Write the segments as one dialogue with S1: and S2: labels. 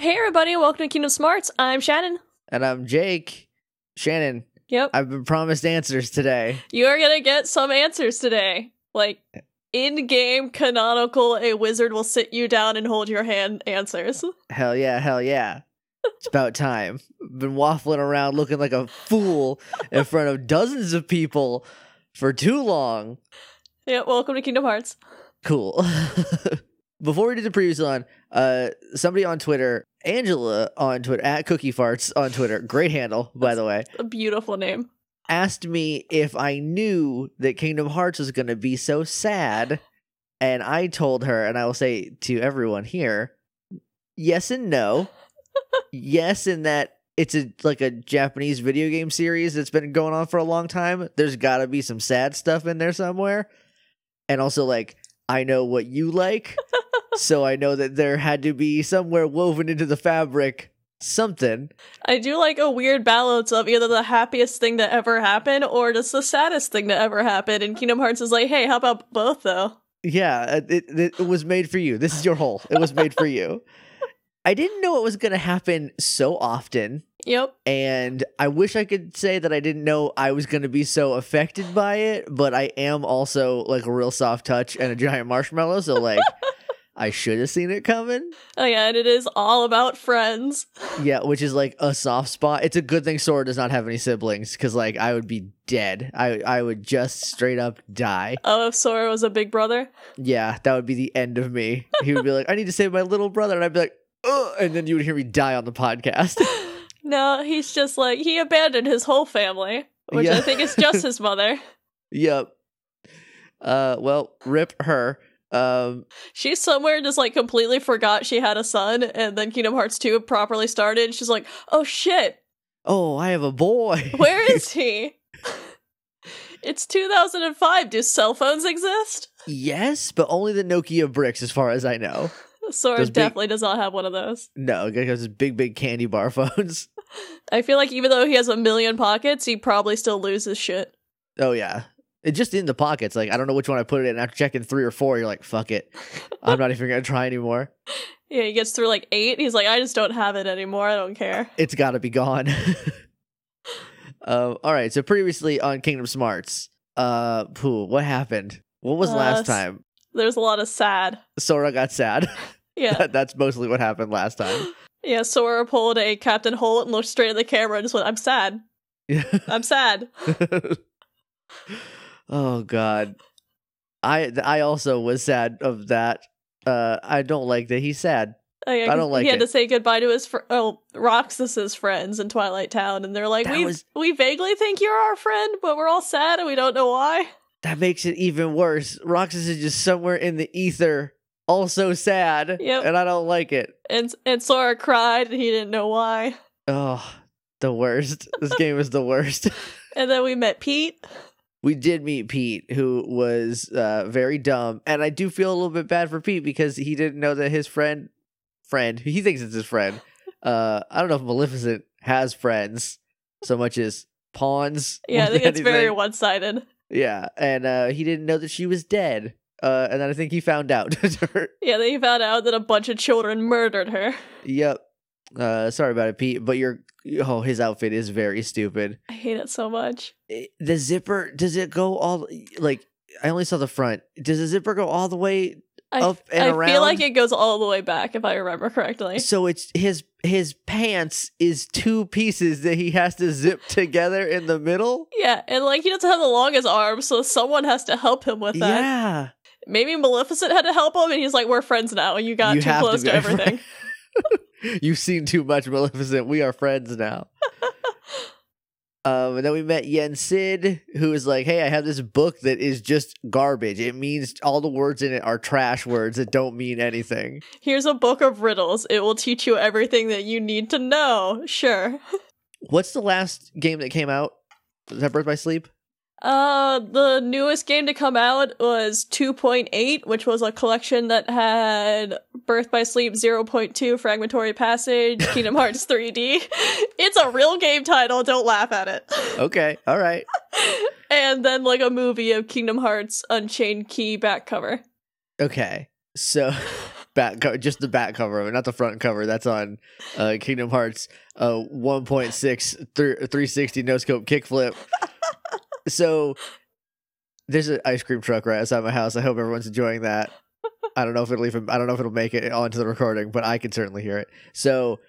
S1: Hey everybody, welcome to Kingdom Smarts. I'm Shannon.
S2: And I'm Jake. Shannon,
S1: Yep.
S2: I've been promised answers today.
S1: You are gonna get some answers today. Like in game canonical, a wizard will sit you down and hold your hand answers.
S2: Hell yeah, hell yeah. It's about time. Been waffling around looking like a fool in front of dozens of people for too long.
S1: Yeah, welcome to Kingdom Hearts.
S2: Cool. Before we do the previews on, uh, somebody on Twitter, Angela on Twitter, at Cookie Farts on Twitter, great handle, by the way,
S1: A beautiful name.
S2: asked me if I knew that Kingdom Hearts was going to be so sad. And I told her, and I will say to everyone here, yes and no. yes, in that it's a like a Japanese video game series that's been going on for a long time. There's got to be some sad stuff in there somewhere. And also, like, I know what you like. so I know that there had to be somewhere woven into the fabric something.
S1: I do like a weird balance of either the happiest thing that ever happened or just the saddest thing that ever happened. And Kingdom Hearts is like, hey, how about both though?
S2: Yeah, uh, it, it, it was made for you. This is your hole. It was made for you. I didn't know it was going to happen so often.
S1: Yep.
S2: And I wish I could say that I didn't know I was going to be so affected by it, but I am also like a real soft touch and a giant marshmallow. So, like, I should have seen it coming.
S1: Oh yeah, and it is all about friends.
S2: Yeah, which is like a soft spot. It's a good thing Sora does not have any siblings because, like, I would be dead. I, I would just straight up die.
S1: Oh, if Sora was a big brother.
S2: Yeah, that would be the end of me. He would be like, I need to save my little brother. And I'd be like, Ugh, and then you would hear me die on the podcast.
S1: No, he's just like he abandoned his whole family, which
S2: Yeah.
S1: I think is just his mother.
S2: yep. Uh, well, rip her. Um,
S1: She's somewhere just like completely forgot she had a son, and then Kingdom Hearts 2 properly started. She's like, oh shit,
S2: oh, I have a boy.
S1: where is he? it's 2005. Do cell phones exist?
S2: yes, but only the Nokia bricks, as far as I know.
S1: Sora
S2: Those big-
S1: definitely does not have one of those.
S2: No, because it's big, big candy bar phones.
S1: I feel like even though he has a million pockets, he probably still loses shit.
S2: Oh yeah, it's just in the pockets. Like I don't know which one I put it in. After checking three or four, you're like, fuck it. I'm not even gonna try anymore.
S1: Yeah, he gets through like eight. He's like, I just don't have it anymore. I don't care.
S2: It's got to be gone. um, all right. So previously on Kingdom Smarts, uh, poo, what happened? What was
S1: Uh,
S2: last time?
S1: There's a lot of sad.
S2: Sora got sad.
S1: Yeah.
S2: That's mostly what happened last time.
S1: Yeah, Sora pulled a Captain Holt and looked straight at the camera and just went, I'm sad. I'm sad.
S2: Oh God, I I also was sad of that. Uh, I don't like that he's sad.
S1: Oh, yeah,
S2: I don't like
S1: He had
S2: it.
S1: to say goodbye to his fr- oh Roxas's friends in Twilight Town, and they're like,
S2: That
S1: we
S2: was-
S1: we vaguely think you're our friend, but we're all sad and we don't know why.
S2: That makes it even worse. Roxas is just somewhere in the ether, also sad,
S1: Yep.
S2: and I don't like it.
S1: And and Sora cried and he didn't know why.
S2: Oh, the worst. this game is the worst.
S1: And then we met Pete.
S2: We did meet Pete, who was uh, very dumb, and I do feel a little bit bad for Pete because he didn't know that his friend, friend, he thinks it's his friend. Uh, I don't know if Maleficent has friends so much as pawns.
S1: Yeah, I think it's very one sided.
S2: Yeah, and uh, he didn't know that she was dead. Uh, and then I think he found out.
S1: Yeah, then he found out that a bunch of children murdered her.
S2: yep. Uh, sorry about it, Pete. But your oh, his outfit is very stupid.
S1: I hate it so much.
S2: the zipper does it go all like I only saw the front. Does the zipper go all the way?
S1: I,
S2: Up and
S1: I
S2: around?
S1: I feel like it goes all the way back if I remember correctly.
S2: So it's his his pants is two pieces that he has to zip together in the middle.
S1: Yeah, and like he doesn't have the longest arm, so someone has to help him with that.
S2: Yeah,
S1: Maybe Maleficent had to help him, and he's like, "We're friends now. And you got
S2: You
S1: too
S2: have to
S1: close to, everything."
S2: you've seen too much Maleficent. We are friends now. Um, and then we met Yen Sid, who is like, "Hey, I have this book that is just garbage. It means all the words in it are trash words that don't mean anything."
S1: Here's a book of riddles. It will teach you everything that you need to know. Sure.
S2: What's the last game that came out? Was that Birth by Sleep?
S1: Uh, the newest game to come out was 2.8, which was a collection that had Birth by Sleep 0.2, Fragmentary Passage, Kingdom Hearts 3D. It's a real game title, don't laugh at it.
S2: Okay, all right.
S1: and then like a movie of Kingdom Hearts Unchained Key back cover.
S2: Okay. So back co- just the back cover of it, not the front cover. That's on uh, Kingdom Hearts uh, 1.6 th- 360 no scope kickflip. So there's an ice cream truck right outside my house. I hope everyone's enjoying that. I don't know if it'll even I don't know if it'll make it onto the recording, but I can certainly hear it. So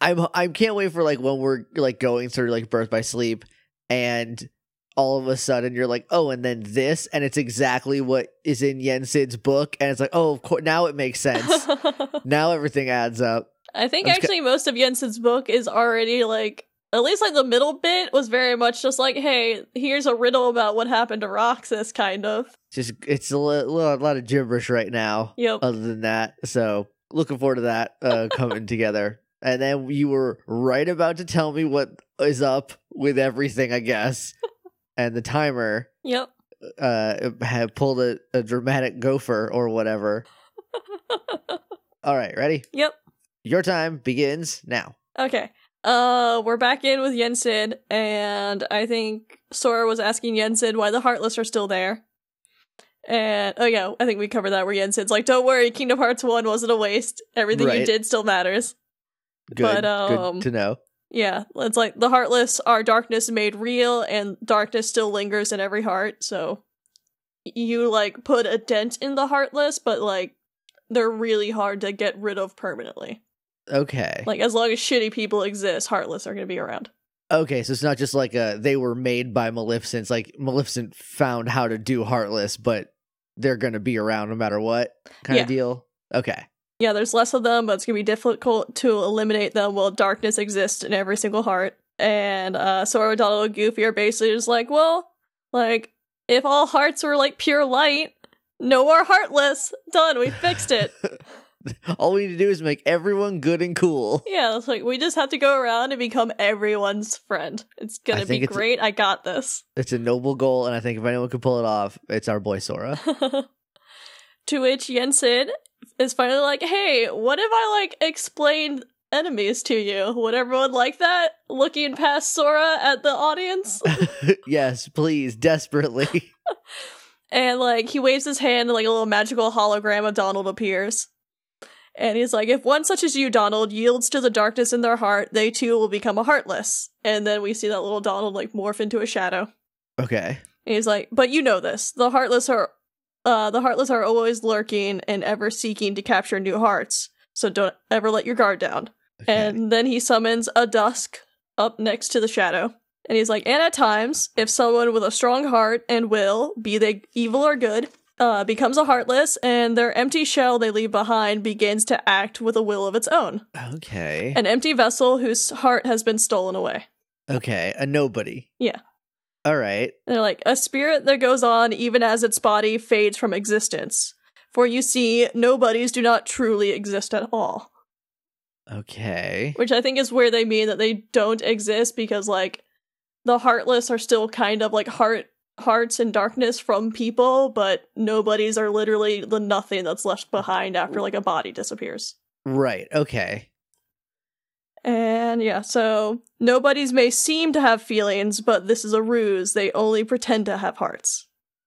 S2: I'm I can't wait for like when we're like going through like Birth by Sleep and all of a sudden you're like, oh, and then this, and it's exactly what is in Yen Sid's book, and it's like, oh, of course, now it makes sense. now everything adds up.
S1: I think
S2: I'm
S1: actually most of Yen Sid's book is already like at least like the middle bit was very much just like, hey, here's a riddle about what happened to Roxas, kind of.
S2: Just it's a li- a lot of gibberish right now.
S1: Yep.
S2: Other than that, so looking forward to that uh, coming together. And then you were right about to tell me what is up with everything, I guess. and the timer
S1: Yep.
S2: uh had pulled a, a dramatic gopher or whatever. All right, ready?
S1: Yep.
S2: Your time begins now.
S1: Okay. Uh, we're back in with Yen Sid, and I think Sora was asking Yen Sid why the Heartless are still there. And oh yeah, I think we covered that where Yen Sid's like, "Don't worry, Kingdom Hearts One wasn't a waste. Everything you did still matters."
S2: Good,
S1: But, um,
S2: good to know.
S1: Yeah, it's like the Heartless are darkness made real, and darkness still lingers in every heart. So you like put a dent in the Heartless, but like they're really hard to get rid of permanently.
S2: Okay.
S1: Like as long as shitty people exist, Heartless are going to be around.
S2: Okay, so it's not just like uh they were made by Maleficent. It's like Maleficent found how to do Heartless, but they're gonna be around no matter what kind
S1: Yeah.
S2: of deal. Okay.
S1: Yeah, there's less of them, but it's gonna be difficult to eliminate them while darkness exists in every single heart. And uh Sora, Donald, and Goofy are basically just like, well, like if all hearts were like pure light, no more heartless. Done. We fixed it.
S2: All we need to do is make everyone good and cool.
S1: yeah, it's like we just have to go around and become everyone's friend. It's gonna be
S2: it's-
S1: great. I got this.
S2: It's a noble goal, and I think if anyone can pull it off, it's our boy Sora.
S1: to which Yen Sid is finally like, hey, what if I like explained enemies to you? Would everyone like that? Looking past Sora at the audience?
S2: yes, please, desperately.
S1: and like he waves his hand and like a little magical hologram of Donald appears. And he's like, if one such as you, Donald, yields to the darkness in their heart, they too will become a heartless. And then we see that little Donald like morph into a shadow.
S2: Okay.
S1: And he's like, but you know this. The heartless are uh the heartless are always lurking and ever seeking to capture new hearts. So don't ever let your guard down.
S2: okay.
S1: And then he summons a dusk up next to the shadow. And he's like, and at times, if someone with a strong heart and will, be they evil or good, uh, becomes a heartless, and their empty shell they leave behind begins to act with a will of its own.
S2: okay.
S1: An empty vessel whose heart has been stolen away.
S2: okay. A nobody.
S1: Yeah.
S2: All right.
S1: And they're like, a spirit that goes on even as its body fades from existence. For you see, nobodies do not truly exist at all.
S2: Okay.
S1: Which I think is where they mean that they don't exist because, like, the heartless are still kind of like heart hearts and darkness from people, but nobodies are literally the nothing that's left behind after like a body disappears.
S2: Right. Okay.
S1: And yeah, so nobodies may seem to have feelings, but this is a ruse. They only pretend to have hearts.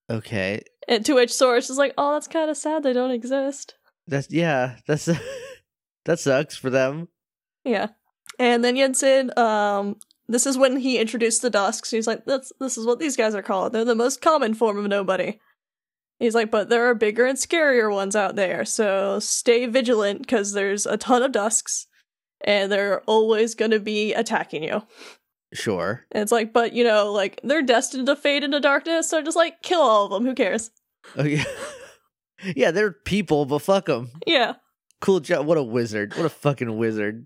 S2: Okay.
S1: And to which Sora is like, oh, that's kind of sad they don't exist.
S2: That's yeah. That's that sucks for them.
S1: Yeah. And then Yen Sid, um, this is when he introduced the Dusks. He's like, that's this is what these guys are called. They're the most common form of nobody. He's like, but there are bigger and scarier ones out there, so stay vigilant because there's a ton of Dusks, and they're always gonna be attacking you.
S2: Sure.
S1: And it's like, but you know, like they're destined to fade into darkness, so just like kill all of them. Who cares?
S2: Oh, okay. yeah, they're people, but fuck them.
S1: Yeah.
S2: Cool job. What a wizard. What a fucking wizard.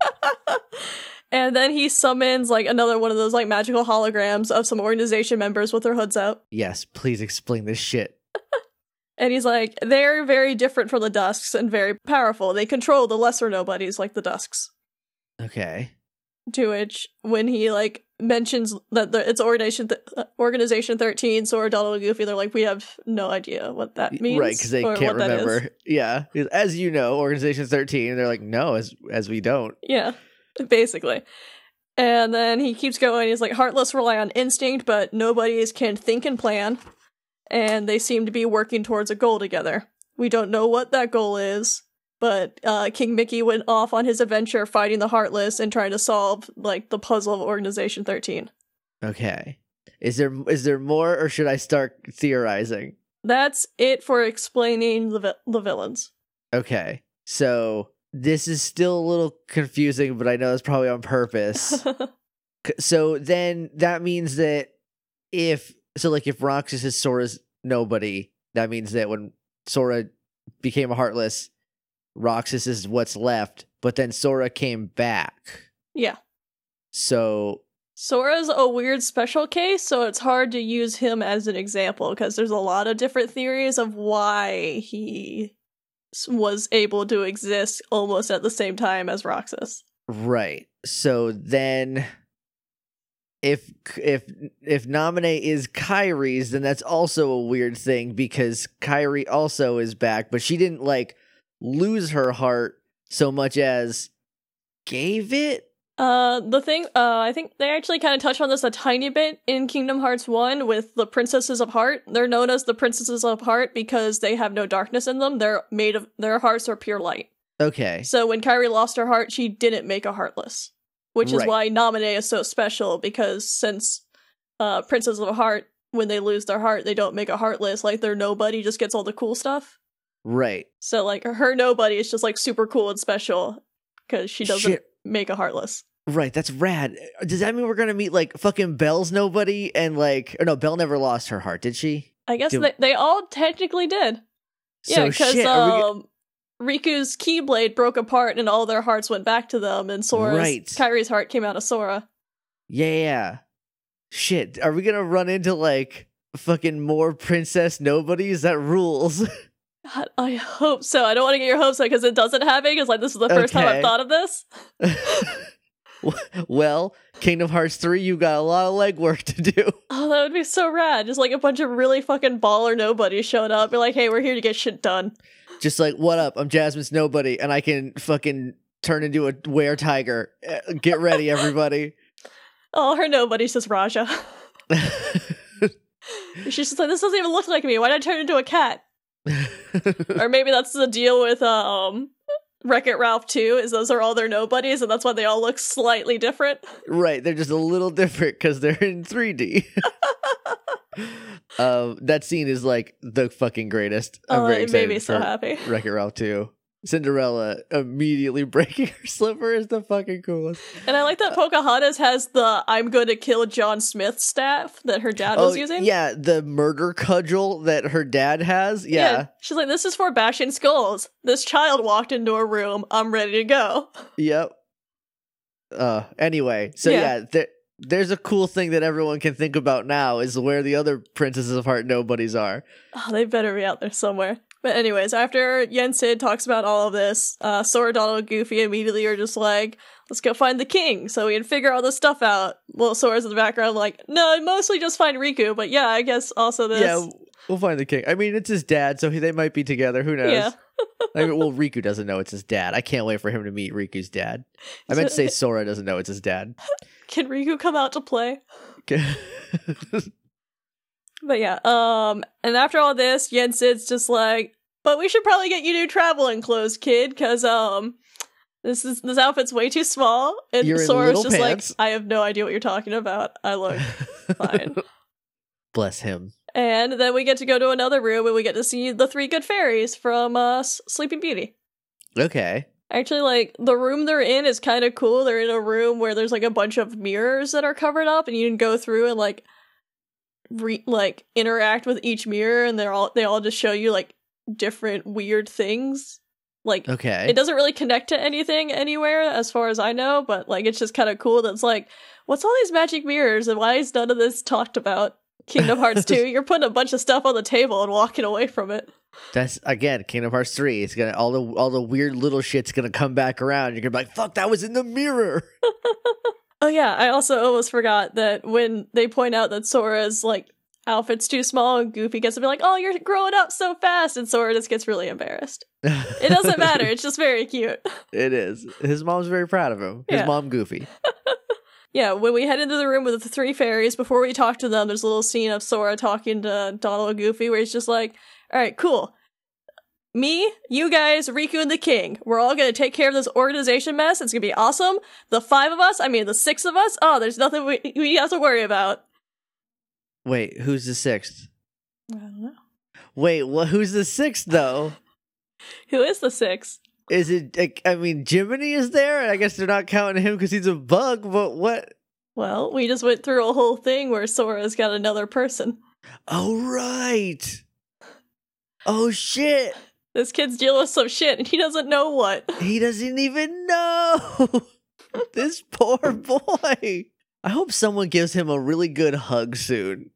S1: And then he summons like another one of those like magical holograms of some organization members with their hoods out.
S2: yes, please explain this shit.
S1: And he's like, they're very different from the Dusks and very powerful. They control the lesser nobodies like the Dusks.
S2: Okay.
S1: To which, when he like mentions that the, it's organization th- uh, organization thirteen, Sora, Donald, and Goofy, they're like, we have no idea what that means,
S2: Right, because they can't
S1: what that is."
S2: remember. yeah As you know, Organization 13, they're like, no, as as we don't.
S1: Yeah, basically. And then he keeps going. He's like, heartless rely on instinct, but nobodies can think and plan. And they seem to be working towards a goal together. We don't know what that goal is, but uh, King Mickey went off on his adventure fighting the Heartless and trying to solve like the puzzle of Organization 13.
S2: Okay. Is there is there more, or should I start theorizing?
S1: That's it for explaining the vi- the villains.
S2: Okay. So this is still a little confusing, but I know it's probably on purpose. So then that means that if so like if Roxas is Sora's nobody, that means that when Sora became a heartless, Roxas is what's left, but then Sora came back.
S1: yeah.
S2: So
S1: Sora's a weird special case, so it's hard to use him as an example because there's a lot of different theories of why he was able to exist almost at the same time as Roxas.
S2: right. So then if if if Naminé is Kairi's, then that's also a weird thing because Kyrie also is back, but she didn't like lose her heart so much as gave it
S1: Uh, the thing, uh, I think they actually kind of touch on this a tiny bit in Kingdom Hearts 1 with the Princesses of Heart. They're known as the Princesses of Heart because they have no darkness in them. They're made of, their hearts are pure light.
S2: Okay.
S1: So when Kairi lost her heart, she didn't make a Heartless. Which is why Naminé is so special because since, uh, Princesses of Heart, when they lose their heart, they don't make a Heartless. Like, their nobody just gets all the cool stuff.
S2: Right.
S1: So, like, her nobody is just, like, super cool and special because she doesn't
S2: Shit.
S1: Make a Heartless.
S2: Right, that's rad. Does that mean we're gonna meet like fucking Belle's nobody and like or no, Belle never lost her heart, did she?
S1: I guess they, they all technically did. Yeah, because
S2: are we
S1: um, Riku's Keyblade broke apart and all their hearts went back to them, and Sora's
S2: Right.
S1: Kairi's heart came out of Sora.
S2: Yeah. Shit, are we gonna run into like fucking more princess nobodies? That rules.
S1: God, I hope so. I don't want to get your hopes up because it doesn't happen. Because like this is the first time I've thought of this.
S2: well, Kingdom Hearts 3, you got a lot of legwork to do.
S1: Oh, that would be so rad. Just like a bunch of really fucking baller nobodies showing up. Be like, hey, we're here to get shit done.
S2: Just like, what up? I'm Jasmine's nobody, and I can fucking turn into a were tiger. Uh, Get ready, everybody.
S1: Oh, her nobody's just Rajah. She's just like, this doesn't even look like me. Why did I turn into a cat? or maybe that's the deal with um Wreck It Ralph 2 is those are all their nobodies and that's why they all look slightly different.
S2: Right, they're just a little different because they're in 3D. um, that scene is like the fucking greatest. I'm
S1: oh,
S2: very
S1: it made me so happy.
S2: Wreck-It Ralph 2. Cinderella immediately breaking her slipper is the fucking coolest.
S1: And I like that Pocahontas has the I'm going to kill John Smith staff that her dad was using.
S2: Oh, yeah, the murder cudgel that her dad has. Yeah,
S1: She's like, this is for bashing skulls. This child walked into a room. I'm ready to go.
S2: yep. Uh, anyway, so
S1: Yeah.
S2: yeah, there, there's a cool thing that everyone can think about now is where the other princesses of heart nobodies are.
S1: Oh, they better be out there somewhere. But anyways, after Yen Sid talks about all of this, uh, Sora, Donald, and Goofy immediately are just like, let's go find the king so we can figure all this stuff out. Well, Sora's in the background like, no, I mostly just find Riku, but yeah, I guess also this.
S2: Yeah, we'll find the king. I mean, it's his dad, so he, they might be together. Who knows?
S1: Yeah.
S2: I mean, well, Riku doesn't know it's his dad. I can't wait for him to meet Riku's dad. I meant to say Sora doesn't know it's his dad.
S1: Can Riku come out to play?
S2: Okay.
S1: But yeah, um, and after all this, Yen Sid's just like, but we should probably get you new traveling clothes, kid, because um, this is this outfit's way too small. And
S2: You're
S1: Sora's just
S2: pants.
S1: like, I have no idea what you're talking about. I look fine.
S2: Bless him.
S1: And then we get to go to another room and we get to see the three good fairies from uh, Sleeping Beauty.
S2: Okay.
S1: Actually, like the room they're in is kind of cool. They're in a room where there's like a bunch of mirrors that are covered up, and you can go through and like re- like interact with each mirror, and they're all they all just show you like different weird things. Like
S2: Okay.
S1: it doesn't really connect to anything anywhere, as far as I know, but like it's just kind of cool. That's like, what's all these magic mirrors, and why is none of this talked about? Kingdom Hearts 2, you're putting a bunch of stuff on the table and walking away from it.
S2: That's again Kingdom Hearts three. It's gonna all the all the weird little shit's gonna come back around. You're gonna be like, "Fuck, that was in the mirror."
S1: Oh yeah, I also almost forgot that when they point out that Sora's like outfit's too small and Goofy gets to be like, "Oh, you're growing up so fast," and Sora just gets really embarrassed. It doesn't matter; it's just very cute.
S2: it is. His mom's very proud of him. His
S1: Yeah.
S2: mom goofy.
S1: Yeah, when we head into the room with the three fairies, before we talk to them, there's a little scene of Sora talking to Donald and Goofy where he's just like, "All right, cool. me, you guys, Riku, and the King. We're all gonna take care of this organization mess. It's gonna be awesome. The five of us, I mean, the six of us. Oh, there's nothing we we have to worry about.
S2: Wait, who's the sixth?
S1: I don't know.
S2: Wait, well, who's the sixth though?
S1: Who is the sixth?
S2: Is it? like, I mean, Jiminy is there. I guess they're not counting him because he's a bug. But what?
S1: Well, we just went through a whole thing where Sora's got another person.
S2: Oh right. Oh shit.
S1: This kid's dealing with some shit and he doesn't know what.
S2: He doesn't even know. this poor boy. I hope someone gives him a really good hug soon.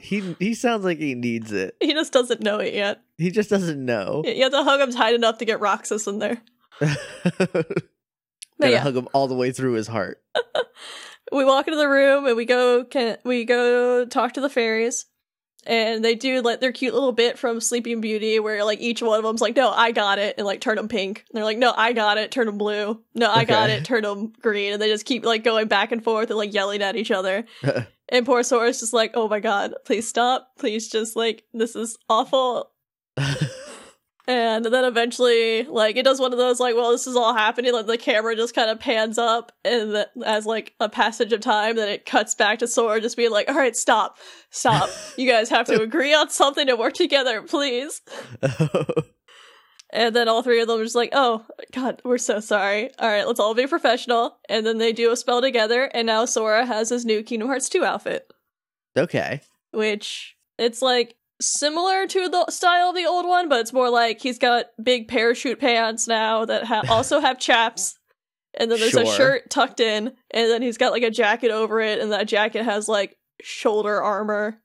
S2: He he sounds like he needs it.
S1: He just doesn't know it yet.
S2: He just doesn't know.
S1: You have to hug him tight enough to get Roxas in there.
S2: Gotta
S1: yeah,
S2: hug him all the way through his heart.
S1: we walk into the room and we go can we go talk to the fairies. And they do like their cute little bit from Sleeping Beauty where like each one of them's like, no, I got it, and like turn them pink. And they're like, no, I got it, turn them blue. No, I got it, turn them green. And they just keep like going back and forth and like yelling at each other. and poor Sora's just like, oh my god, please stop. Please just like, this is awful. And then eventually, like, it does one of those, like, well, this is all happening. Like, the camera just kind of pans up, and as, like, a passage of time, then it cuts back to Sora just being like, all right, stop, stop. You guys have to agree on something to work together, please. And then all three of them are just like, oh, God, we're so sorry. All right, let's all be professional. And then they do a spell together, and now Sora has his new Kingdom Hearts 2 outfit,
S2: okay.
S1: which it's like similar to the style of the old one, but it's more like he's got big parachute pants now that ha- also have chaps. And then there's a shirt tucked in, and then he's got like a jacket over it, and that jacket has like shoulder armor.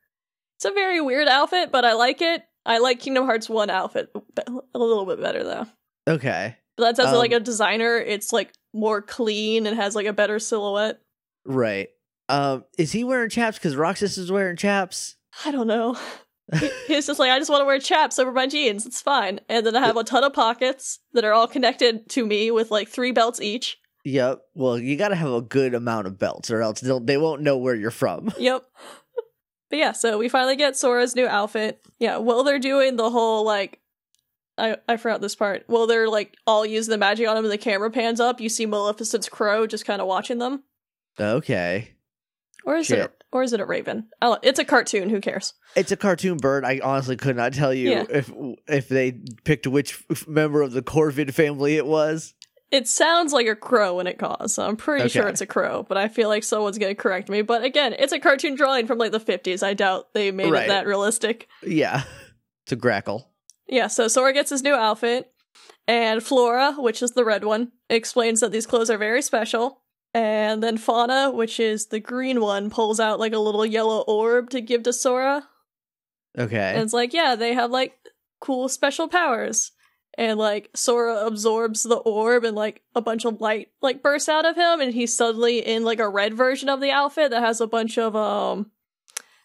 S1: It's a very weird outfit, but I like it. I like Kingdom Hearts 1 outfit a little bit better though.
S2: Okay.
S1: But that's as
S2: Um,
S1: like a designer, it's like more clean and has like a better silhouette.
S2: Right. Um, is he wearing chaps? Because Roxas is wearing chaps.
S1: I don't know. He's just like, I just want to wear chaps over my jeans. It's fine. And then I have a ton of pockets that are all connected to me with like three belts each.
S2: Yep. Well, you got to have a good amount of belts, or else they'll, they won't know where you're from.
S1: Yep. But yeah, so we finally get Sora's new outfit. Yeah, while they're doing the whole like I, I forgot this part. While they're like all using the magic on them, and the camera pans up, you see Maleficent's crow just kind of watching them.
S2: Okay.
S1: Or is
S2: Shit.
S1: it or is it a raven? Oh, it's a cartoon, who cares?
S2: It's a cartoon bird. I honestly could not tell you
S1: Yeah.
S2: if if they picked which member of the Corvid family it was.
S1: It sounds like a crow when it calls, so I'm pretty sure it's a crow, but I feel like someone's gonna correct me. But again, it's a cartoon drawing from like the 50s. I doubt they made
S2: Right.
S1: it that realistic.
S2: Yeah. It's a grackle.
S1: Yeah, so Sora gets his new outfit, and Flora, which is the red one, explains that these clothes are very special. And then Fauna, which is the green one, pulls out like a little yellow orb to give to Sora.
S2: Okay.
S1: And it's like, yeah, they have like cool special powers. And like Sora absorbs the orb and like a bunch of light like bursts out of him and he's suddenly in like a red version of the outfit that has a bunch of um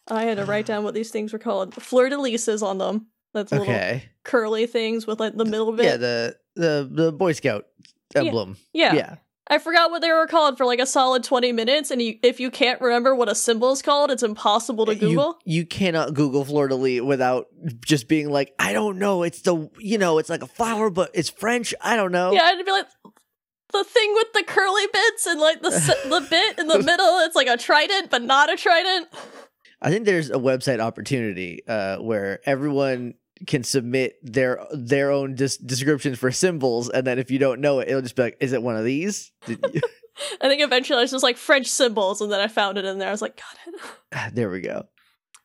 S1: I had to write down what these things were called. Fleur de lises on them. That's little
S2: okay.
S1: curly things with like the middle bit.
S2: Yeah. The the the Boy Scout emblem.
S1: yeah.
S2: Yeah.
S1: I forgot what they were called for like a solid 20 minutes and you, if you can't remember what a symbol is called, it's impossible to Google.
S2: You, you cannot Google Fleur de Lis without just being like, I don't know. It's the you know, it's like a flower, but it's French. I don't know.
S1: Yeah, I'd be like the thing with the curly bits and like the the bit in the middle. It's like a trident, but not a trident.
S2: I think there's a website opportunity uh, where everyone can submit their their own dis- descriptions for symbols, and then if you don't know it, it'll just be like, "Is it one of these?"
S1: I think eventually I was just like French symbols, and then I found it in there. I was like, got it.
S2: Ah, there we go.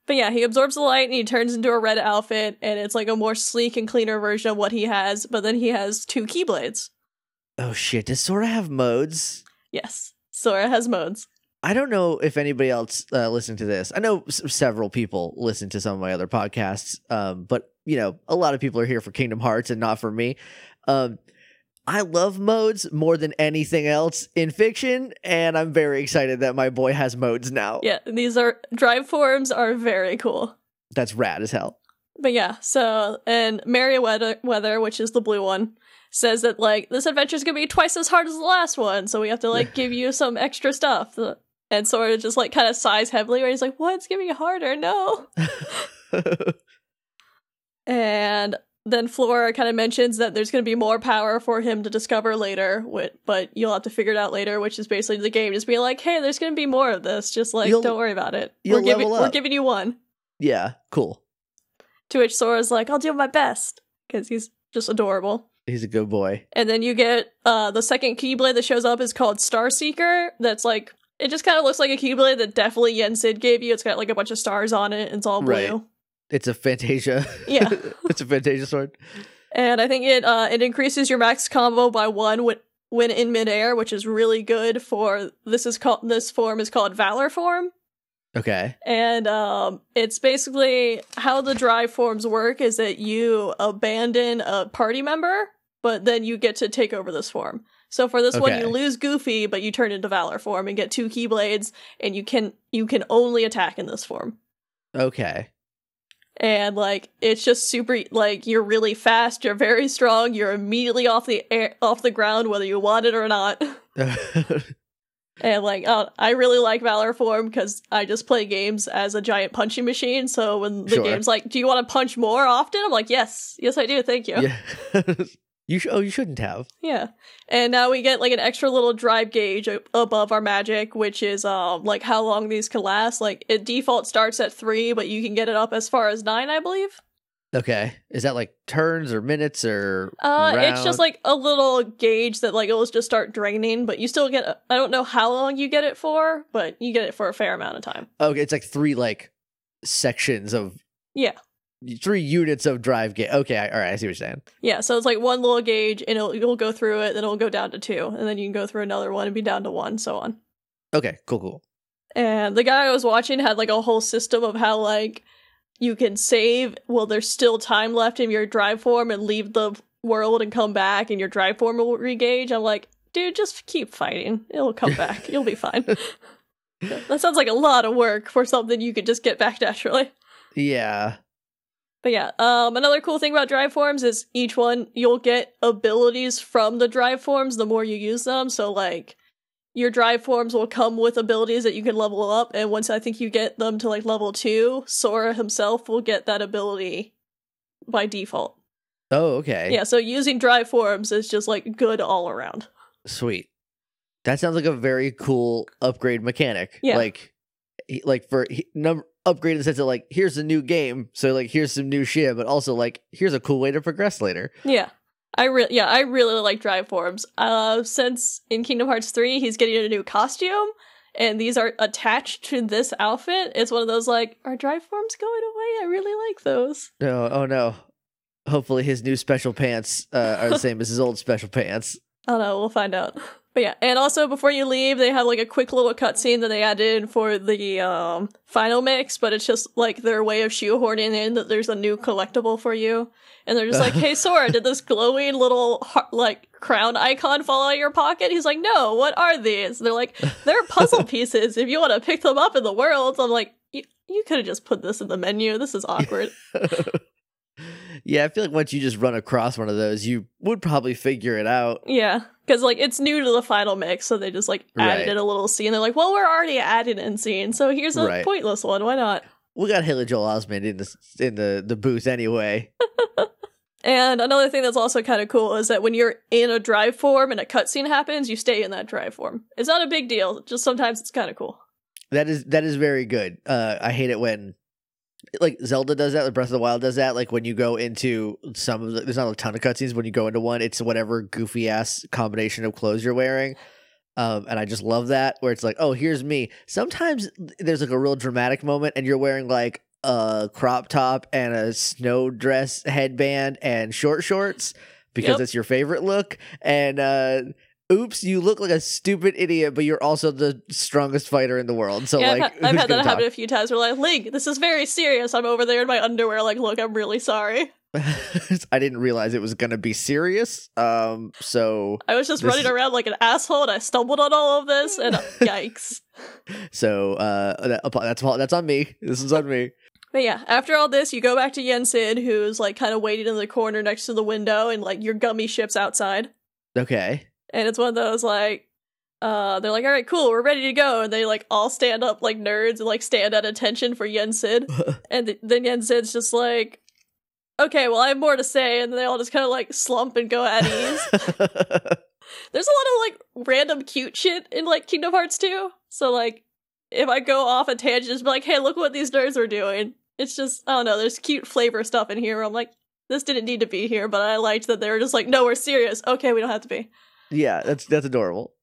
S1: But yeah, he absorbs the light and he turns into a red outfit, and it's like a more sleek and cleaner version of what he has. But then he has two keyblades.
S2: Oh shit! Does Sora have modes?
S1: Yes, Sora has modes.
S2: I don't know if anybody else uh, listened to this. I know s- several people listen to some of my other podcasts, um, but you know, a lot of people are here for Kingdom Hearts and not for me. Um, I love modes more than anything else in fiction, and I'm very excited that my boy has modes now.
S1: Yeah, these are drive forms are very cool.
S2: That's rad as hell.
S1: But yeah, so and Merryweather, Weather, which is the blue one, says that like this adventure is gonna be twice as hard as the last one, so we have to like give you some extra stuff. And sort of just like kind of sighs heavily, where he's like, "What? It's getting harder." No. And then Flora kind of mentions that there's going to be more power for him to discover later, but you'll have to figure it out later, which is basically the game just being like, hey, there's going to be more of this. Just like,
S2: You'll-
S1: don't worry about it. We're giving, we're giving you one.
S2: Yeah, cool.
S1: To which Sora's like, I'll do my best because he's just adorable.
S2: He's a good boy.
S1: And then you get uh, the second Keyblade that shows up is called Star Seeker. That's like, it just kind of looks like a Keyblade that definitely Yen Sid gave you. It's got like a bunch of stars on it. And it's all blue.
S2: Right. It's a Fantasia.
S1: Yeah.
S2: it's a Fantasia sword.
S1: And I think it uh, it increases your max combo by one when when in midair, which is really good for this is called this form is called Valor form.
S2: Okay.
S1: And um, it's basically how the drive forms work is that you abandon a party member, but then you get to take over this form. So for this one, you lose Goofy, but you turn into Valor form and get two Keyblades, and you can you can only attack in this form.
S2: Okay.
S1: And like it's just super like you're really fast, you're very strong, you're immediately off the air off the ground whether you want it or not. And like, uh, I really like Valor Form because I just play games as a giant punching machine. So when the
S2: Sure.
S1: game's like, "Do you want to punch more often?" I'm like, "Yes, yes, I do. Thank you."
S2: yeah. you sh- oh, you shouldn't have.
S1: Yeah. And now we get like an extra little drive gauge a- above our magic, which is um like how long these can last. Like it default starts at three, but you can get it up as far as nine, I believe.
S2: Okay. Is that like turns or minutes or
S1: Uh, it's just like a little gauge that like it'll just start draining, but you still get. I don't know how long you get it for, but you get it for a fair amount of time.
S2: Okay, it's like three like sections of
S1: Yeah.
S2: Three units of drive gauge. Okay, I, all right, I see what you're saying.
S1: Yeah, so it's like one little gauge, and it'll, you'll go through it, then it'll go down to two, and then you can go through another one and be down to one, so on.
S2: Okay, cool, cool.
S1: And the guy I was watching had like a whole system of how like you can save while there's still time left in your drive form and leave the world and come back, and your drive form will regauge. I'm like, dude, just keep fighting; it'll come back. You'll be fine. that sounds like a lot of work for something you could just get back naturally.
S2: Yeah.
S1: But yeah, um, another cool thing about drive forms is each one you'll get abilities from the drive forms the more you use them. So like your drive forms will come with abilities that you can level up, and once I think you get them to like level two, Sora himself will get that ability by default.
S2: Oh, okay.
S1: Yeah, so using drive forms is just like good all around.
S2: Sweet. That sounds like a very cool upgrade mechanic.
S1: Yeah.
S2: Like, like for he- number upgrade in the sense of like, here's a new game, so like here's some new shit, but also like here's a cool way to progress later.
S1: Yeah. I re- yeah, I really like drive forms. Uh since in Kingdom Hearts 3 he's getting a new costume and these are attached to this outfit, it's one of those like, are drive forms going away? I really like those.
S2: No, oh no. Hopefully his new special pants uh, are the same as his old special pants.
S1: I don't know, we'll find out. But yeah, and also before you leave, they have like a quick little cutscene that they added in for the um final mix, but it's just like their way of shoehorning in that there's a new collectible for you. And they're just like, "Hey Sora, did this glowing little heart- like crown icon fall out of your pocket?" He's like, "No, what are these?" They're like, "They're puzzle pieces. If you want to pick them up in the world." I'm like, "You, you could have just put this in the menu. This is awkward."
S2: Yeah, I feel like once you just run across one of those, you would probably figure it out.
S1: Yeah, because like it's new to the final mix, so they just like added
S2: Right.
S1: in a little scene. They're like, "Well, we're already adding in scene, so here's a
S2: Right.
S1: pointless one. Why not?"
S2: We got Haley Joel Osment in the in the the booth anyway.
S1: And another thing that's also kind of cool is that when you're in a drive form and a cutscene happens, you stay in that drive form. It's not a big deal. Just sometimes it's kind of cool.
S2: That is that is very good. Uh, I hate it when like Zelda does that, like Breath of the Wild does that. Like when you go into some of the, there's not a ton of cutscenes. When you go into one, it's whatever goofy ass combination of clothes you're wearing. Um, and I just love that where it's like, oh, here's me. Sometimes there's like a real dramatic moment, and you're wearing like a crop top and a snow dress headband and short shorts because
S1: Yep.
S2: it's your favorite look. And uh, oops, you look like a stupid idiot, but you're also the strongest fighter in the world. So
S1: yeah,
S2: like,
S1: I've, ha- I've had that happen a few times. Where like, Link, this is very serious. I'm over there in my underwear. Like, look, I'm really sorry.
S2: I didn't realize it was gonna be serious. Um, so
S1: I was just running
S2: is-
S1: around like an asshole, and I stumbled on all of this. And uh, yikes.
S2: so uh, that, that's that's on me. This is on me.
S1: But yeah, after all this, you go back to Yen Sid, who's like kind of waiting in the corner next to the window, and like your gummy ship's outside.
S2: Okay.
S1: And it's one of those like, uh, they're like, all right, cool, we're ready to go. And they like all stand up like nerds and like stand at attention for Yen Sid. and th- then Yen Sid's just like, okay, well, I have more to say, and they all just kind of like slump and go at ease. There's a lot of like random cute shit in like Kingdom Hearts 2. So like if I go off a tangent, just be like, hey, look what these nerds are doing. It's just I don't know, there's cute flavor stuff in here where I'm like, this didn't need to be here, but I liked that they were just like, no, we're serious. Okay, we don't have to be.
S2: Yeah, that's that's adorable.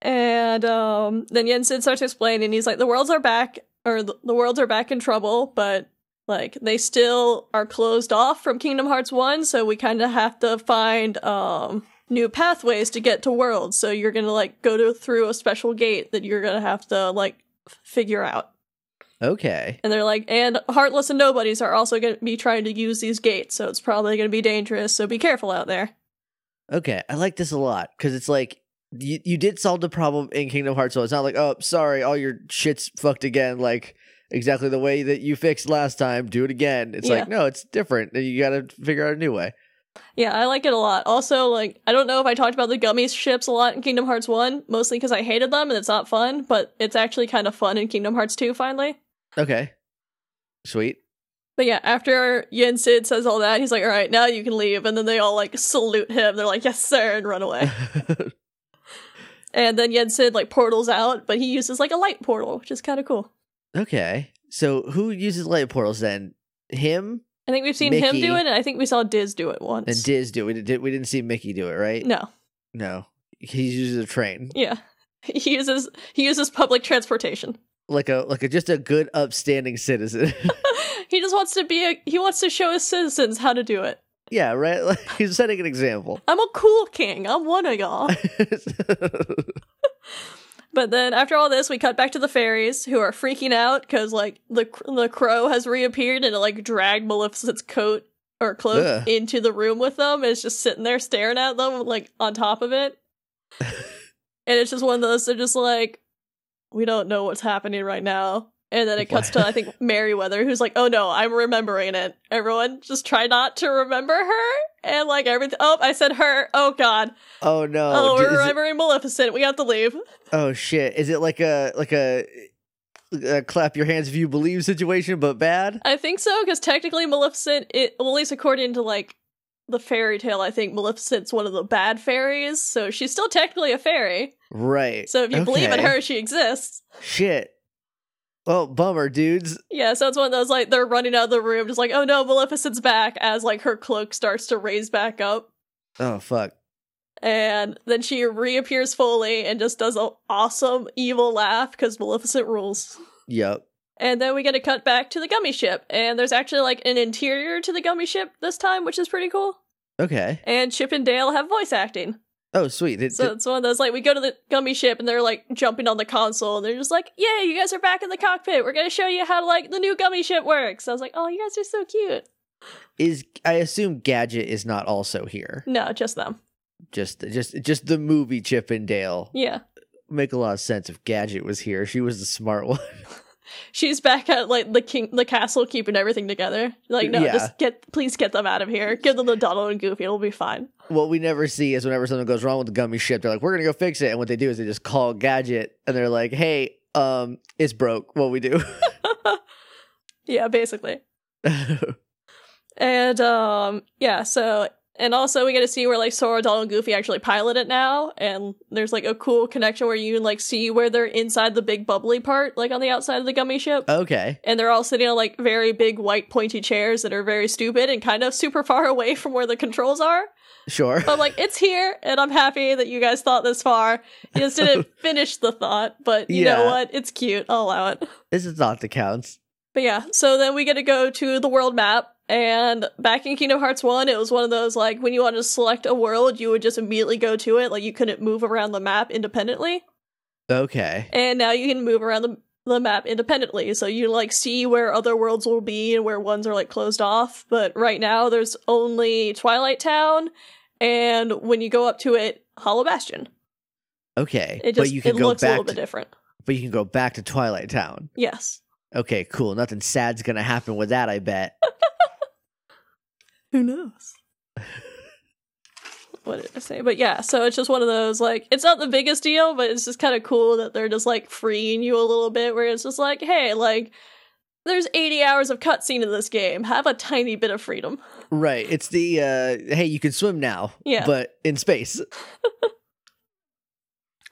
S1: And um then Yen Sid starts explaining, he's like, the worlds are back or the, the worlds are back in trouble, but like they still are closed off from Kingdom Hearts 1, so we kind of have to find um new pathways to get to worlds. So you're going to like go to through a special gate that you're going to have to like f- figure out.
S2: Okay.
S1: And they're like and heartless and nobodies are also going to be trying to use these gates, so it's probably going to be dangerous, so be careful out there.
S2: Okay, I like this a lot because it's like you you did solve the problem in Kingdom Hearts, so it's not like oh sorry, all your shit's fucked again, like exactly the way that you fixed last time. Do it again. It's
S1: Yeah.
S2: like no, it's different. You got to figure out a new way.
S1: Yeah, I like it a lot. Also, like, I don't know if I talked about the gummy ships a lot in Kingdom Hearts 1, mostly because I hated them and it's not fun, but it's actually kind of fun in Kingdom Hearts 2, finally.
S2: Okay, sweet.
S1: But yeah, after Yen Sid says all that, he's like, alright, now you can leave. And then they all, like, salute him. They're like, yes, sir, and run away. and then Yen Sid, like, portals out, but he uses, like, a light portal, which is kind of cool.
S2: okay, so who uses light portals then? Him
S1: I think we've seen him do it, and I think we saw Diz do it once.
S2: and Diz do it. We, did, we didn't see Mickey do it, right?
S1: No.
S2: No, he uses a train,
S1: Yeah. He uses he uses public transportation.
S2: Like a like a just a good upstanding citizen.
S1: he just wants to be a he wants to show his citizens how to do it.
S2: yeah, right. Like, he's setting an example.
S1: I'm a cool king. I'm one of y'all. but then after all this, we cut back to the fairies who are freaking out because like the the crow has reappeared and it like dragged Maleficent's coat or cloak
S2: Ugh.
S1: into the room with them. And it's just sitting there staring at them like on top of it. and it's just one of those. They're just like, we don't know what's happening right now. And then it cuts to I think Merryweather, who's like, "Oh no, I'm remembering it. Everyone, just try not to remember her." And like everything. Oh, I said her. Oh god.
S2: oh no!
S1: Oh, we're
S2: is it-
S1: remembering Maleficent. We have to leave.
S2: Oh shit! Is it like a like a, a clap your hands if you believe situation, but bad?
S1: I think so because technically Maleficent, it well, at least according to like the fairy tale, I think Maleficent's one of the bad fairies, so she's still technically a fairy.
S2: Right.
S1: So if you believe in her, she exists.
S2: shit. Oh, bummer, dudes.
S1: Yeah, so it's one of those like they're running out of the room, just like, oh no, Maleficent's back as like her cloak starts to raise back up.
S2: Oh fuck.
S1: And then she reappears fully and just does an awesome evil laugh because Maleficent rules.
S2: Yep.
S1: And then we get a cut back to the gummy ship, and there's actually like an interior to the gummy ship this time, which is pretty cool.
S2: Okay.
S1: And Chip and Dale have voice acting.
S2: Oh sweet. It-
S1: So
S2: it-
S1: it's one of those like we go to the gummy ship and they're like jumping on the console and they're just like, "Yay, you guys are back in the cockpit. We're gonna show you how like the new gummy ship works." I was like, "Oh, you guys are so cute."
S2: is I assume Gadget is not also here.
S1: No, just them.
S2: Just just just the movie Chip and Dale.
S1: Yeah,
S2: Make a lot of sense if Gadget was here. She was the smart one.
S1: She's back at like the king, the castle, keeping everything together. Like, no,
S2: Yeah.
S1: just get, please get them out of here. Give them the Donald and Goofy. It'll be fine.
S2: what we never see is whenever something goes wrong with the gummy ship, they're like, "We're gonna go fix it," and what they do is they just call Gadget, and they're like, "Hey, um, it's broke. What we do?"
S1: Yeah, basically. And um yeah, so and also we get to see where like Sora, Donald, and Goofy actually pilot it now, and there's like a cool connection where you can like see where they're inside the big bubbly part, like on the outside of the gummy ship.
S2: okay.
S1: And they're all sitting on like very big white pointy chairs that are very stupid and kind of super far away from where the controls are.
S2: Sure.
S1: But I'm like, it's here, and I'm happy that you guys thought this far. You just didn't finish the thought, but you know what? It's cute. I'll allow it.
S2: This is not the counts.
S1: But yeah, so then we get to go to the world map. And back in Kingdom Hearts 1, it was one of those like when you wanted to select a world, you would just immediately go to it. Like you couldn't move around the map independently.
S2: Okay.
S1: And now you can move around the, the map independently. So you like see where other worlds will be and where ones are like closed off. But right now there's only Twilight Town and when you go up to it, Hollow Bastion.
S2: Okay.
S1: It just
S2: but you can
S1: it
S2: go
S1: looks a little
S2: back.
S1: bit different.
S2: but you can go back to Twilight Town.
S1: Yes.
S2: Okay, cool. Nothing sad's gonna happen with that. I bet.
S1: Who knows? what did I say? But yeah, so it's just one of those like it's not the biggest deal, but it's just kind of cool that they're just like freeing you a little bit. Where it's just like, hey, like there's 80 hours of cutscene in this game. Have a tiny bit of freedom.
S2: Right. It's the uh hey, you can swim now.
S1: Yeah.
S2: But in space.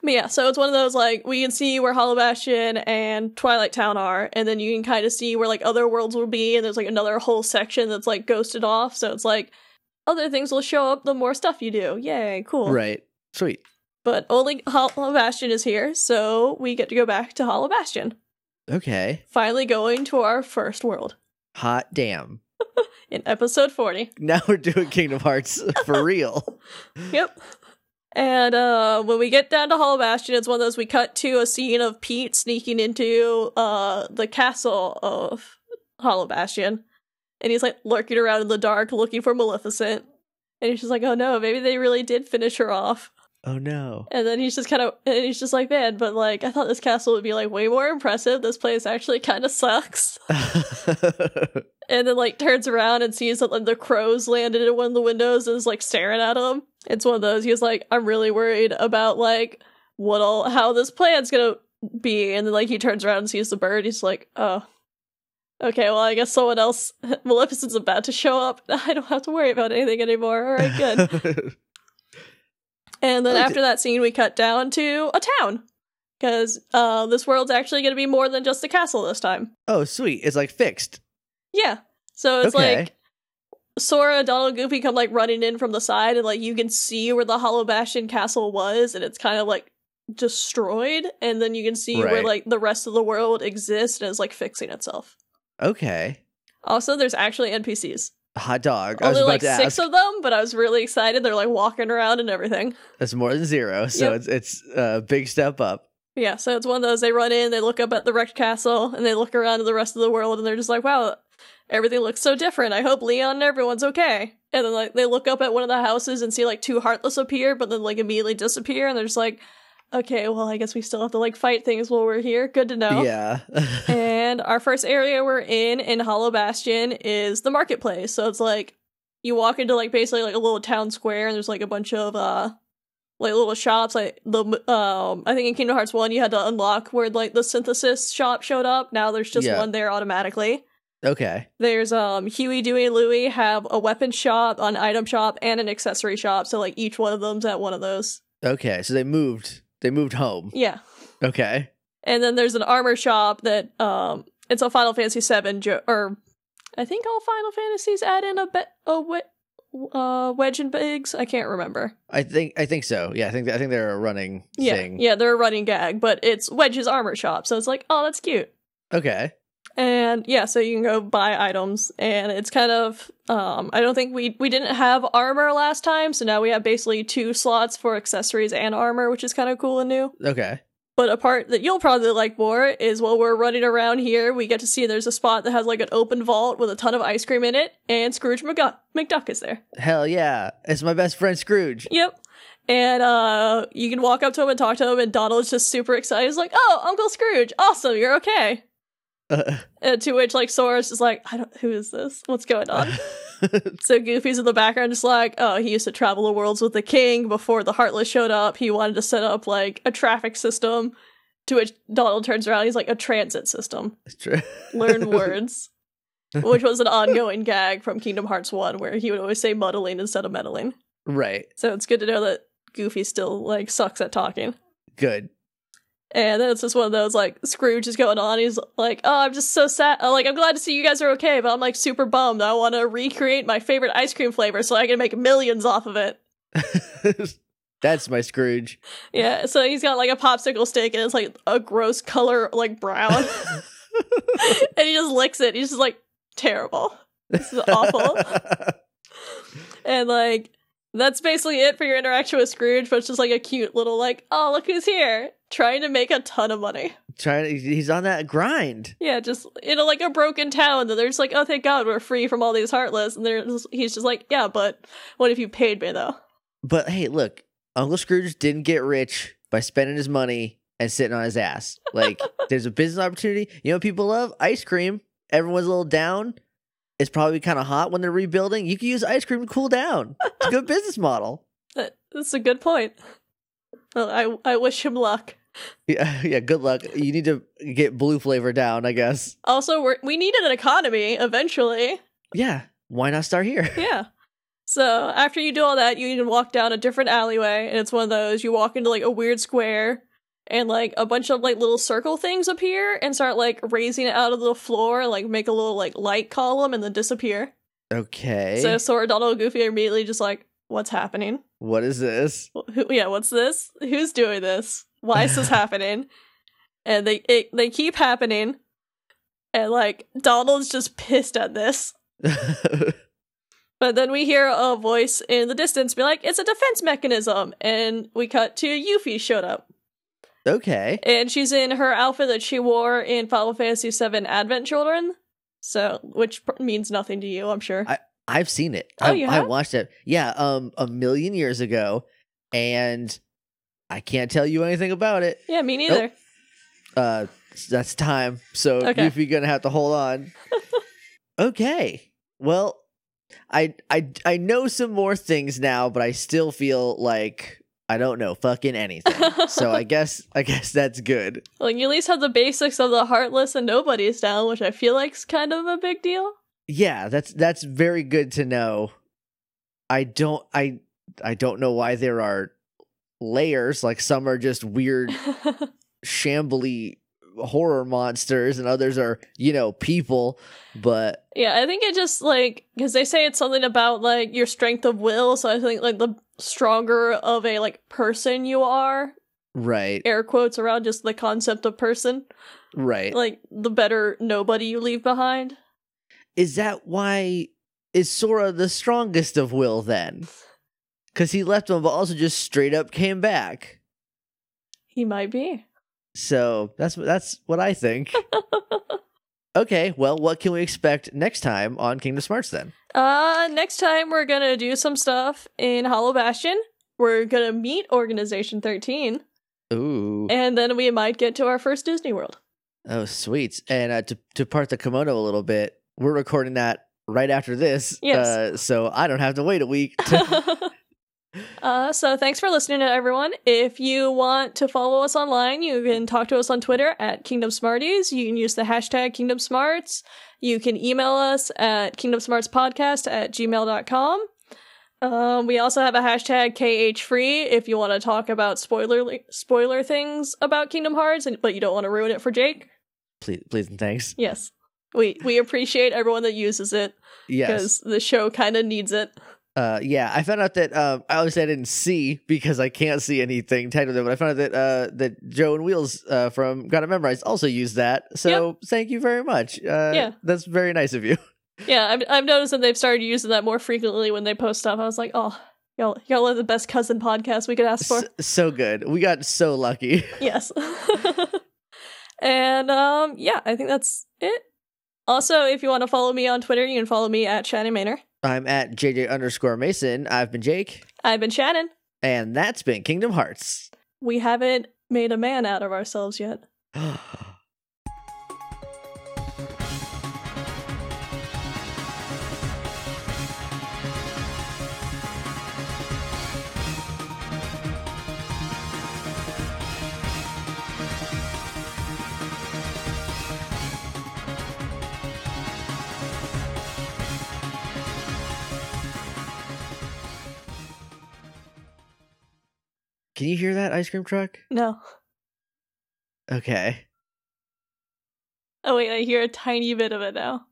S1: But yeah, so it's one of those like we can see where Hollow Bastion and Twilight Town are, and then you can kind of see where like other worlds will be, and there's like another whole section that's like ghosted off. So it's like other things will show up the more stuff you do. Yay, cool.
S2: Right. Sweet.
S1: But only Hollow Bastion is here, so we get to go back to Hollow Bastion.
S2: Okay.
S1: Finally going to our first world
S2: Hot damn.
S1: in episode 40.
S2: Now we're doing Kingdom Hearts for real.
S1: Yep. And uh when we get down to Hollow Bastion, it's one of those we cut to a scene of Pete sneaking into uh the castle of Hollow Bastion. And he's like lurking around in the dark looking for Maleficent. And he's just like, oh no, maybe they really did finish her off.
S2: Oh no.
S1: And then he's just kind of, and he's just like, man, but like, I thought this castle would be like way more impressive. This place actually kind of sucks. and then like turns around and sees that like, the crows landed in one of the windows and is like staring at him. It's one of those. He's like, I'm really worried about like what all how this plan's gonna be. And then like he turns around and sees the bird. He's like, oh. Okay, well, I guess someone else, Maleficent's about to show up. I don't have to worry about anything anymore. All right, good. And then
S2: Okay.
S1: after that scene, we cut down to a town because uh, this world's actually going to be more than just a castle this time.
S2: oh, sweet. It's like fixed.
S1: Yeah, so it's
S2: Okay.
S1: like Sora, Donald, Goofy come like running in from the side, and like you can see where the Hollow Bastion castle was, and it's kind of like destroyed, and then you can see where like the rest of the world exists and is like fixing itself.
S2: Okay.
S1: Also, there's actually NPCs.
S2: Hot dog. I was about
S1: like
S2: to
S1: six
S2: ask.
S1: of them, but I was really excited. They're like walking around and everything.
S2: That's more than zero. So
S1: Yep.
S2: it's it's a big step up.
S1: Yeah, so it's one of those they run in, they look up at the wrecked castle, and they look around at the rest of the world, and they're just like, wow, everything looks so different. I hope Leon and everyone's okay. And then like they look up at one of the houses and see like two heartless appear, but then like immediately disappear, and they're just like, okay, well I guess we still have to like fight things while we're here. Good to know.
S2: Yeah.
S1: and our first area we're in in Hollow Bastion is the marketplace. So it's like you walk into like basically like a little town square and there's like a bunch of uh like little shops like the um I think in Kingdom Hearts 1 you had to unlock where like the synthesis shop showed up. Now there's just
S2: Yeah.
S1: one there automatically.
S2: Okay.
S1: There's um Huey, Dewey, and Louie have a weapon shop, an item shop, and an accessory shop. So like each one of them's at one of those.
S2: Okay. So they moved. They moved home.
S1: Yeah.
S2: Okay.
S1: And then there's an armor shop that um it's a Final Fantasy Seven jo- or I think all Final Fantasies add in a be- a we- uh Wedge and Biggs. I can't remember.
S2: I think I think so. Yeah. I think I think they're a running
S1: Yeah,
S2: thing.
S1: yeah, they're a running gag, but it's Wedge's armor shop, so it's like, oh, that's cute.
S2: Okay.
S1: And yeah, so you can go buy items, and it's kind of um I don't think we we didn't have armor last time, so now we have basically two slots for accessories and armor, which is kind of cool and new.
S2: Okay.
S1: But a part that you'll probably like more is while we're running around here, we get to see there's a spot that has like an open vault with a ton of ice cream in it, and Scrooge McGu- McDuck is there.
S2: Hell yeah. It's my best friend Scrooge.
S1: Yep. And uh you can walk up to him and talk to him, and Donald's just super excited. He's like, "Oh, Uncle Scrooge, awesome, you're okay."
S2: Uh,
S1: And to which like Sora's is like, "I don't, who is this? What's going on?" so Goofy's in the background, just like, "Oh, he used to travel the worlds with the king before the Heartless showed up. He wanted to set up like a traffic system." To which Donald turns around, he's like, "A transit system."
S2: True.
S1: learn words, which was an ongoing gag from Kingdom Hearts 1 where he would always say muddling instead of meddling.
S2: right.
S1: So it's good to know that Goofy still like sucks at talking.
S2: Good.
S1: And then it's just one of those like Scrooge is going on. He's like, "Oh, I'm just so sad. uh, Like, I'm glad to see you guys are okay, but I'm like super bummed. I want to recreate my favorite ice cream flavor so I can make millions off of it."
S2: That's my Scrooge.
S1: Yeah. So he's got like a popsicle stick and it's like a gross color, like brown, and he just licks it. He's just like terrible. This is awful. And like that's basically it for your interaction with Scrooge, but it's just like a cute little like, oh look who's here, trying to make a ton of money.
S2: Trying to, he's on that grind.
S1: Yeah, just in a, like a broken town, and they're just like, oh thank God we're free from all these heartless, and they're just, he's just like, yeah, but what if you paid me though?
S2: But hey, look, Uncle Scrooge didn't get rich by spending his money and sitting on his ass. Like, there's a business opportunity. You know what people love? Ice cream. Everyone's a little down. It's probably kind of hot when they're rebuilding. You can use ice cream to cool down. It's a good business model.
S1: That's a good point. Well, I I wish him luck.
S2: Yeah, yeah. Good luck. You need to get blue flavor down, I guess.
S1: Also, we're, we needed an economy eventually.
S2: Yeah. Why not start here?
S1: Yeah. So after you do all that, you need to walk down a different alleyway, and it's one of those you walk into like a weird square, and like a bunch of like little circle things appear and start like raising it out of the floor, like make a little like light column, and then disappear.
S2: Okay.
S1: So Sora, Donald, and Goofy are immediately just like, "What's happening?
S2: what is this?
S1: Who, yeah, what's this? Who's doing this? Why is this happening?" And they it, they keep happening, and like Donald's just pissed at this. But then we hear a voice in the distance be like, "It's a defense mechanism," and we cut to Yuffie showed up,
S2: okay.
S1: and she's in her outfit that she wore in Final Fantasy VII Advent Children. So, which pr- means nothing to you, I'm sure.
S2: I, I've seen it.
S1: Oh,
S2: I,
S1: you
S2: I watched it. Yeah, um, a million years ago, and I can't tell you anything about it.
S1: yeah, me neither.
S2: Uh, that's time. So
S1: Okay.
S2: Goofy gonna have to hold on. okay. Well, I I I know some more things now, but I still feel like I don't know fucking anything. so I guess I guess that's good.
S1: Like, you at least have the basics of the Heartless and Nobodies down, which I feel like's kind of a big deal.
S2: Yeah, that's that's very good to know. I don't I I don't know why there are layers like some are just weird shambly horror monsters and others are, you know, people, but
S1: yeah, I think it just like because they say it's something about like your strength of will. So I think like the stronger of a like person you are,
S2: right,
S1: air quotes around just the concept of person,
S2: right.
S1: like the better nobody you leave behind.
S2: Is that why is Sora the strongest of will then? Cuz he left him but also just straight up came back.
S1: He might be.
S2: So, that's that's what I think. okay, well, what can we expect next time on Kingdom Smarts then?
S1: Uh, next time we're gonna do some stuff in Hollow Bastion. We're gonna meet Organization 13,
S2: Ooh.
S1: and then we might get to our first Disney World.
S2: Oh, sweet. And uh, to to part the kimono a little bit, we're recording that right after this.
S1: Yes.
S2: Uh, so I don't have to wait a week. To-
S1: uh, so thanks for listening to everyone. If you want to follow us online, you can talk to us on Twitter at Kingdom Smarties. You can use the hashtag Kingdom Smarts. You can email us at kingdomsmartspodcast at gmail.com. Um, we also have a hashtag KH free if you want to talk about spoiler spoiler things about Kingdom Hearts, and, but you don't want to ruin it for Jake.
S2: please, please and thanks.
S1: Yes. We we appreciate everyone that uses it
S2: Yes.
S1: because the show kind of needs it.
S2: Uh, yeah. I found out that um, I always said I didn't see because I can't see anything technically, but I found out that uh, that Joe and Wheels uh, from Got It Memorized also used that. So thank you very much. Uh,
S1: Yeah.
S2: That's very nice of you.
S1: Yeah, I've, I've noticed that they've started using that more frequently when they post stuff. I was like, oh, y'all, y'all are the best cousin podcast we could ask for.
S2: S- so good. We got so lucky.
S1: yes. and um, yeah, I think that's it. Also, if you want to follow me on Twitter, you can follow me at Shannon Manor.
S2: I'm at JJ underscore Mason. I've been Jake,
S1: I've been Shannon.
S2: and that's been Kingdom Hearts.
S1: We haven't made a man out of ourselves yet.
S2: Can you hear that ice cream truck?
S1: No.
S2: Okay.
S1: Oh, wait, I hear a tiny bit of it now.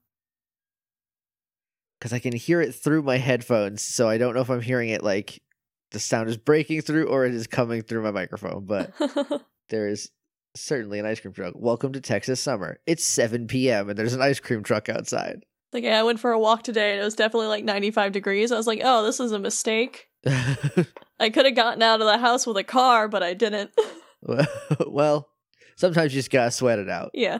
S2: Because I can hear it through my headphones, so I don't know if I'm hearing it like the sound is breaking through or it is coming through my microphone, but there is certainly an ice cream truck. Welcome to Texas summer. It's 7 p.m. and there's an ice cream truck outside.
S1: like, I went for a walk today and it was definitely like 95 degrees. I was like, oh, this is a mistake. I could have gotten out of the house with a car, but I didn't.
S2: well, sometimes you just gotta sweat it out.
S1: yeah.